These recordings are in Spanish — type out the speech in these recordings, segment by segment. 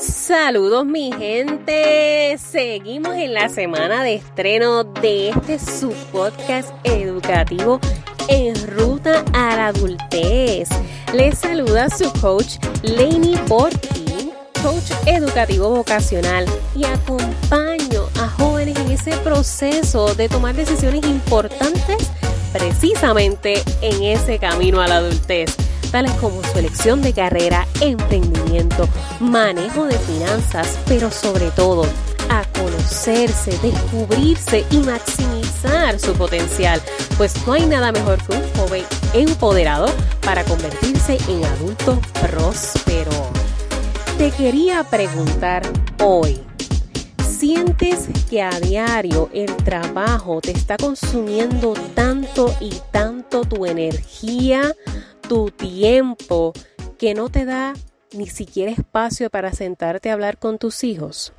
Saludos mi gente, seguimos en la semana de estreno de este su podcast educativo en ruta a la adultez. Les saluda su coach Lainey Porky, coach educativo vocacional y acompaño a jóvenes en ese proceso de tomar decisiones importantes precisamente en ese camino a la adultez tales como su elección de carrera, emprendimiento, manejo de finanzas, pero sobre todo a conocerse, descubrirse y maximizar su potencial, pues no hay nada mejor que un joven empoderado para convertirse en adulto próspero. Te quería preguntar hoy, ¿sientes que a diario el trabajo te está consumiendo tanto y tanto tu energía, tu tiempo, que no te da ni siquiera espacio para sentarte a hablar con tus hijos?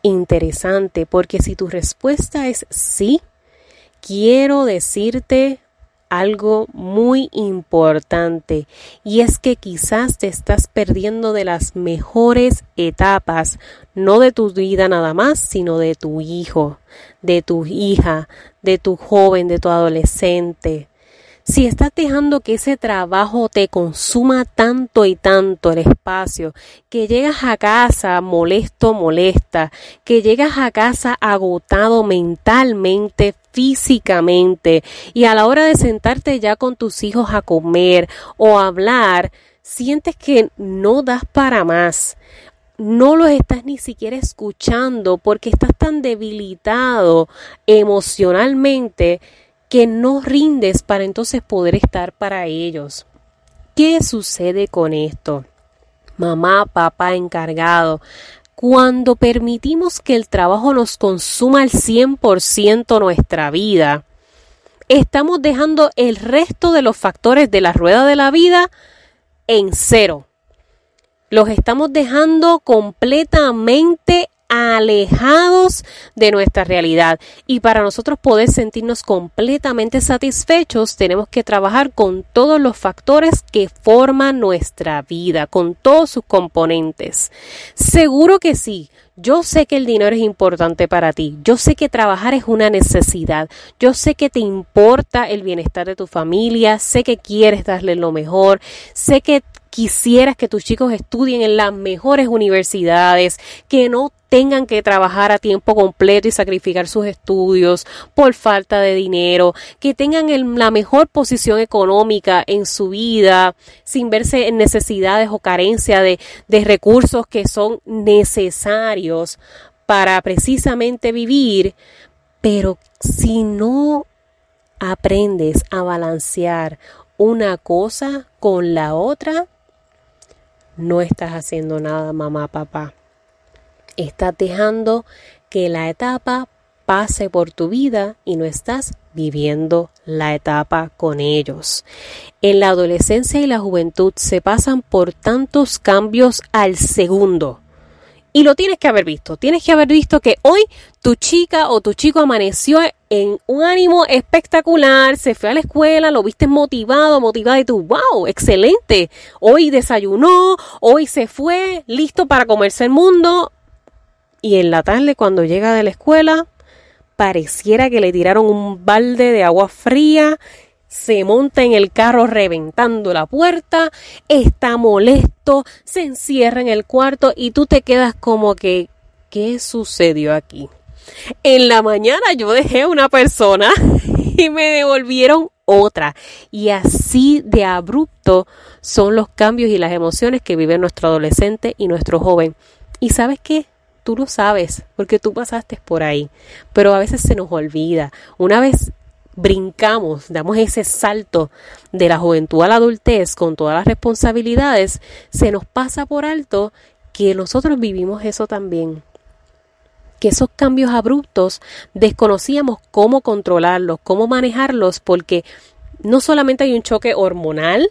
Interesante, porque si tu respuesta es sí, quiero decirte algo muy importante y es que quizás te estás perdiendo de las mejores etapas, no de tu vida nada más, sino de tu hijo, de tu hija, de tu joven, de tu adolescente. Si estás dejando que ese trabajo te consuma tanto y tanto el espacio, que llegas a casa molesto, molesta, que llegas a casa agotado mentalmente, físicamente, y a la hora de sentarte ya con tus hijos a comer o a hablar, sientes que no das para más. No los estás ni siquiera escuchando porque estás tan debilitado emocionalmente que no rindes para entonces poder estar para ellos. ¿Qué sucede con esto? Mamá, papá encargado, cuando permitimos que el trabajo nos consuma al 100% nuestra vida, estamos dejando el resto de los factores de la rueda de la vida en cero. Los estamos dejando completamente alejados de nuestra realidad. Y para nosotros poder sentirnos completamente satisfechos, tenemos que trabajar con todos los factores que forman nuestra vida, con todos sus componentes. Seguro que sí. Yo sé que el dinero es importante para ti. Yo sé que trabajar es una necesidad. Yo sé que te importa el bienestar de tu familia. Sé que quieres darle lo mejor. Sé que quisieras que tus chicos estudien en las mejores universidades, que no tengan que trabajar a tiempo completo y sacrificar sus estudios por falta de dinero, que tengan la mejor posición económica en su vida, sin verse en necesidades o carencia de, recursos que son necesarios para precisamente vivir, pero si no aprendes a balancear una cosa con la otra, no estás haciendo nada, mamá, papá. Estás dejando que la etapa pase por tu vida y no estás viviendo la etapa con ellos. En la adolescencia y la juventud se pasan por tantos cambios al segundo. Y lo tienes que haber visto. Tienes que haber visto que hoy tu chica o tu chico amaneció en un ánimo espectacular, se fue a la escuela, lo viste motivado, motivado y tú, wow, excelente. Hoy desayunó, hoy se fue, listo para comerse el mundo. Y en la tarde cuando llega de la escuela, pareciera que le tiraron un balde de agua fría se monta en el carro reventando la puerta, está molesto, se encierra en el cuarto y tú te quedas como que, ¿qué sucedió aquí? En la mañana yo dejé a una persona y me devolvieron otra. Y así de abrupto son los cambios y las emociones que vive nuestro adolescente y nuestro joven. ¿Y sabes qué? Tú lo sabes, porque tú pasaste por ahí, pero a veces se nos olvida. Una vez brincamos, damos ese salto de la juventud a la adultez con todas las responsabilidades, se nos pasa por alto que nosotros vivimos eso también. Que esos cambios abruptos desconocíamos cómo controlarlos, cómo manejarlos, porque no solamente hay un choque hormonal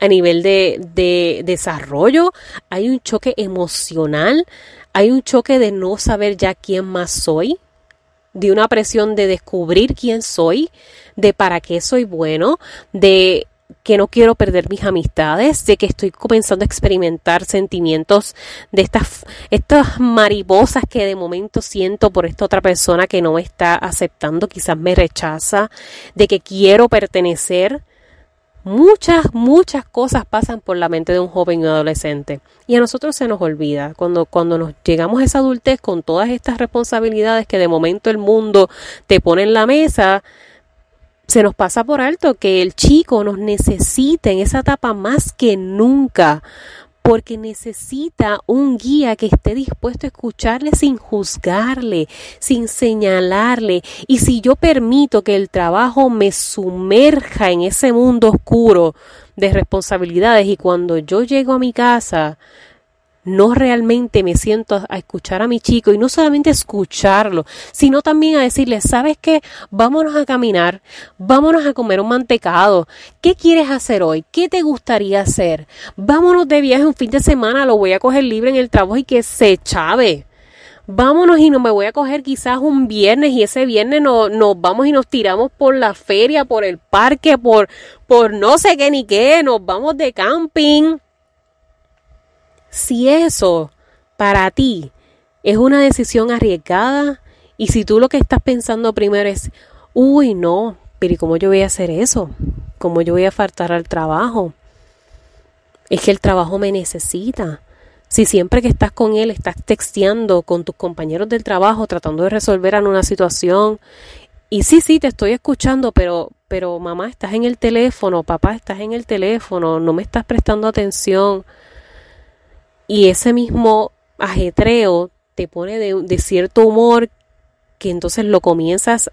a nivel de, de desarrollo, hay un choque emocional, hay un choque de no saber ya quién más soy, de una presión de descubrir quién soy, de para qué soy bueno, de que no quiero perder mis amistades, de que estoy comenzando a experimentar sentimientos de estas, estas mariposas que de momento siento por esta otra persona que no me está aceptando, quizás me rechaza, de que quiero pertenecer. Muchas, muchas cosas pasan por la mente de un joven y un adolescente. Y a nosotros se nos olvida. Cuando, cuando nos llegamos a esa adultez con todas estas responsabilidades que de momento el mundo te pone en la mesa, se nos pasa por alto que el chico nos necesita en esa etapa más que nunca, porque necesita un guía que esté dispuesto a escucharle sin juzgarle, sin señalarle. Y si yo permito que el trabajo me sumerja en ese mundo oscuro de responsabilidades y cuando yo llego a mi casa no realmente me siento a escuchar a mi chico y no solamente escucharlo, sino también a decirle, ¿sabes qué? Vámonos a caminar, vámonos a comer un mantecado. ¿Qué quieres hacer hoy? ¿Qué te gustaría hacer? Vámonos de viaje un fin de semana, lo voy a coger libre en el trabajo y que se chave. Vámonos y no me voy a coger quizás un viernes y ese viernes no, nos vamos y nos tiramos por la feria, por el parque, por, por no sé qué ni qué, nos vamos de camping si eso para ti es una decisión arriesgada y si tú lo que estás pensando primero es, uy, no, pero ¿y cómo yo voy a hacer eso? ¿Cómo yo voy a faltar al trabajo? Es que el trabajo me necesita. Si siempre que estás con él estás texteando con tus compañeros del trabajo tratando de resolver una situación y sí, sí, te estoy escuchando, pero pero mamá, estás en el teléfono, papá, estás en el teléfono, no me estás prestando atención y ese mismo ajetreo te pone de, cierto humor que entonces lo comienzas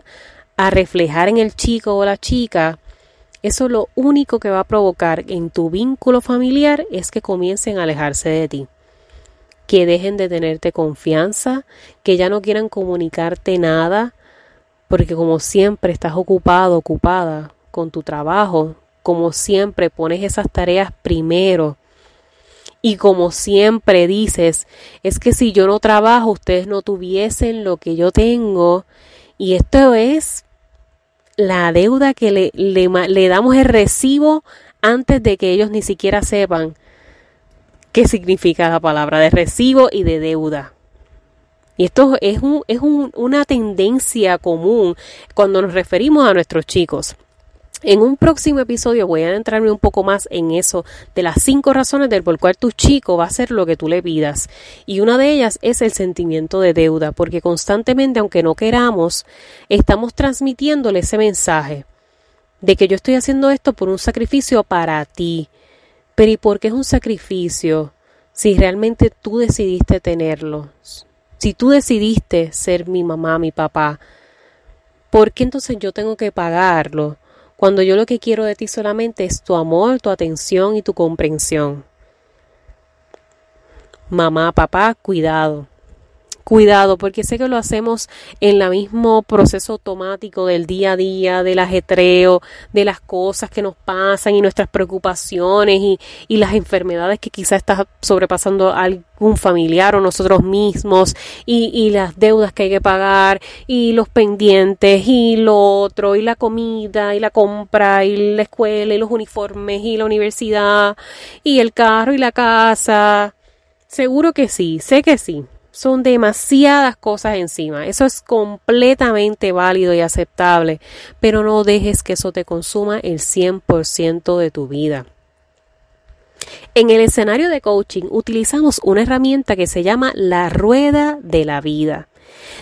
a reflejar en el chico o la chica, eso lo único que va a provocar en tu vínculo familiar es que comiencen a alejarse de ti, que dejen de tenerte confianza, que ya no quieran comunicarte nada, porque como siempre estás ocupado, ocupada con tu trabajo, como siempre pones esas tareas primero, y como siempre dices, es que si yo no trabajo, ustedes no tuviesen lo que yo tengo. Y esto es la deuda que le, le, damos el recibo antes de que ellos ni siquiera sepan qué significa la palabra de recibo y de deuda. Y esto es, un, es un, una tendencia común cuando nos referimos a nuestros chicos. En un próximo episodio voy a adentrarme un poco más en eso de las cinco razones del por cual tu chico va a hacer lo que tú le pidas. Y una de ellas es el sentimiento de deuda, porque constantemente, aunque no queramos, estamos transmitiéndole ese mensaje de que yo estoy haciendo esto por un sacrificio para ti. Pero ¿y por qué es un sacrificio? Si realmente tú decidiste tenerlo, si tú decidiste ser mi mamá, mi papá, ¿por qué entonces yo tengo que pagarlo? Cuando yo lo que quiero de ti solamente es tu amor, tu atención y tu comprensión. Mamá, papá, cuidado cuidado, porque sé que lo hacemos en el mismo proceso automático del día a día, del ajetreo, de las cosas que nos pasan y nuestras preocupaciones y, las enfermedades que quizás está sobrepasando algún familiar o nosotros mismos y, y las deudas que hay que pagar y los pendientes y lo otro y la comida y la compra y la escuela y los uniformes y la universidad y el carro y la casa. Seguro que sí, sé que sí son demasiadas cosas encima. Eso es completamente válido y aceptable, pero no dejes que eso te consuma el 100% de tu vida. En el escenario de coaching utilizamos una herramienta que se llama la rueda de la vida.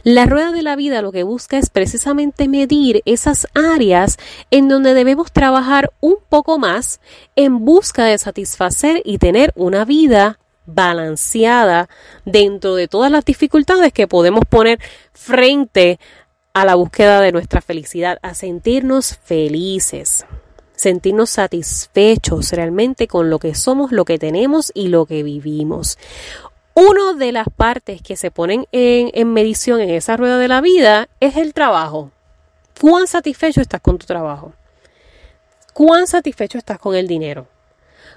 La rueda de la vida lo que busca es precisamente medir esas áreas en donde debemos trabajar un poco más en busca de satisfacer y tener una vida balanceada dentro de todas las dificultades que podemos poner frente a la búsqueda de nuestra felicidad, a sentirnos felices, sentirnos satisfechos realmente con lo que somos, lo que tenemos y lo que vivimos. Una de las partes que se ponen en, en medición en esa rueda de la vida es el trabajo. ¿Cuán satisfecho estás con tu trabajo? ¿Cuán satisfecho estás con el dinero?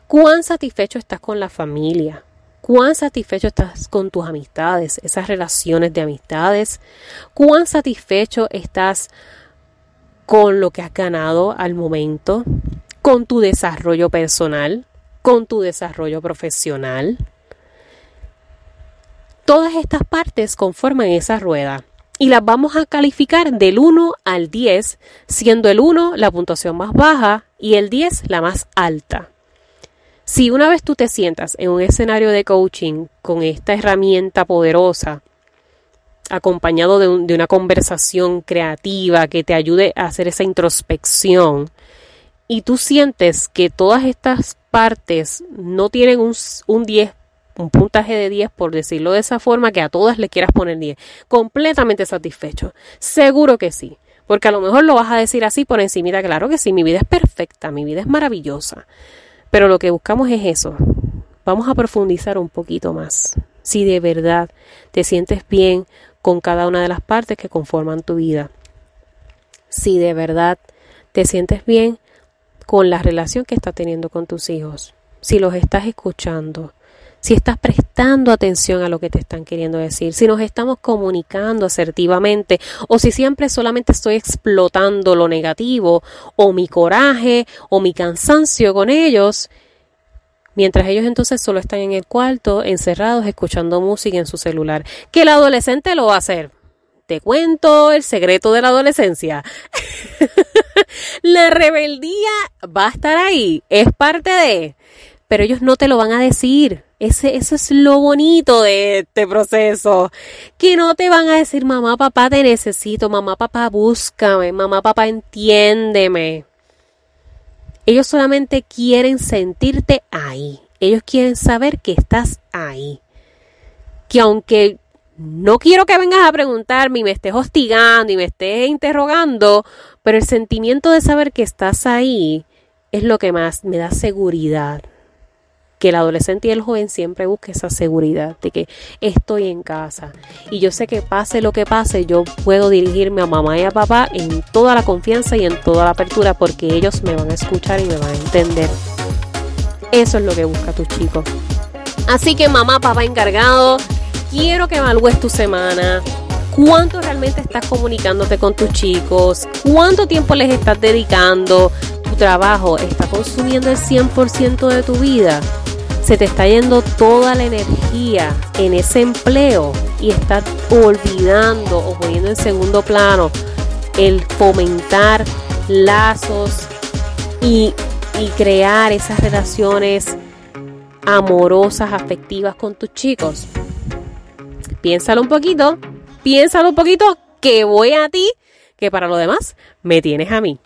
¿Cuán satisfecho estás con la familia? Cuán satisfecho estás con tus amistades, esas relaciones de amistades, cuán satisfecho estás con lo que has ganado al momento, con tu desarrollo personal, con tu desarrollo profesional. Todas estas partes conforman esa rueda y las vamos a calificar del 1 al 10, siendo el 1 la puntuación más baja y el 10 la más alta. Si una vez tú te sientas en un escenario de coaching con esta herramienta poderosa, acompañado de, una conversación creativa que te ayude a hacer esa introspección, y tú sientes que todas estas partes no tienen un, un 10 un puntaje de 10, por decirlo de esa forma, que a todas le quieras poner 10. Completamente satisfecho. Seguro que sí. Porque a lo mejor lo vas a decir así por encimita, claro que sí, mi vida es perfecta, mi vida es maravillosa. Pero lo que buscamos es eso. Vamos a profundizar un poquito más. Si de verdad te sientes bien con cada una de las partes que conforman tu vida. Si de verdad te sientes bien con la relación que estás teniendo con tus hijos. Si los estás escuchando si estás prestando atención a lo que te están queriendo decir, si nos estamos comunicando asertivamente o si siempre solamente estoy explotando lo negativo o mi coraje o mi cansancio con ellos, mientras ellos entonces solo están en el cuarto, encerrados, escuchando música en su celular. Que el adolescente lo va a hacer. Te cuento el secreto de la adolescencia. la rebeldía va a estar ahí, es parte de, pero ellos no te lo van a decir. Ese, eso es lo bonito de este proceso. Que no te van a decir, mamá, papá, te necesito, mamá, papá, búscame, mamá, papá, entiéndeme. Ellos solamente quieren sentirte ahí. Ellos quieren saber que estás ahí. Que aunque no quiero que vengas a preguntarme y me estés hostigando y me estés interrogando, pero el sentimiento de saber que estás ahí es lo que más me da seguridad que el adolescente y el joven siempre busque esa seguridad de que estoy en casa y yo sé que pase lo que pase, yo puedo dirigirme a mamá y a papá en toda la confianza y en toda la apertura porque ellos me van a escuchar y me van a entender. Eso es lo que busca tu chico. Así que mamá, papá encargado, quiero que evalúes tu semana. ¿Cuánto realmente estás comunicándote con tus chicos? ¿Cuánto tiempo les estás dedicando? ¿Tu trabajo está consumiendo el 100% de tu vida? Se te está yendo toda la energía en ese empleo y estás olvidando o poniendo en segundo plano el fomentar lazos y, crear esas relaciones amorosas, afectivas con tus chicos. Piénsalo un poquito, piénsalo un poquito, que voy a ti, que para lo demás me tienes a mí.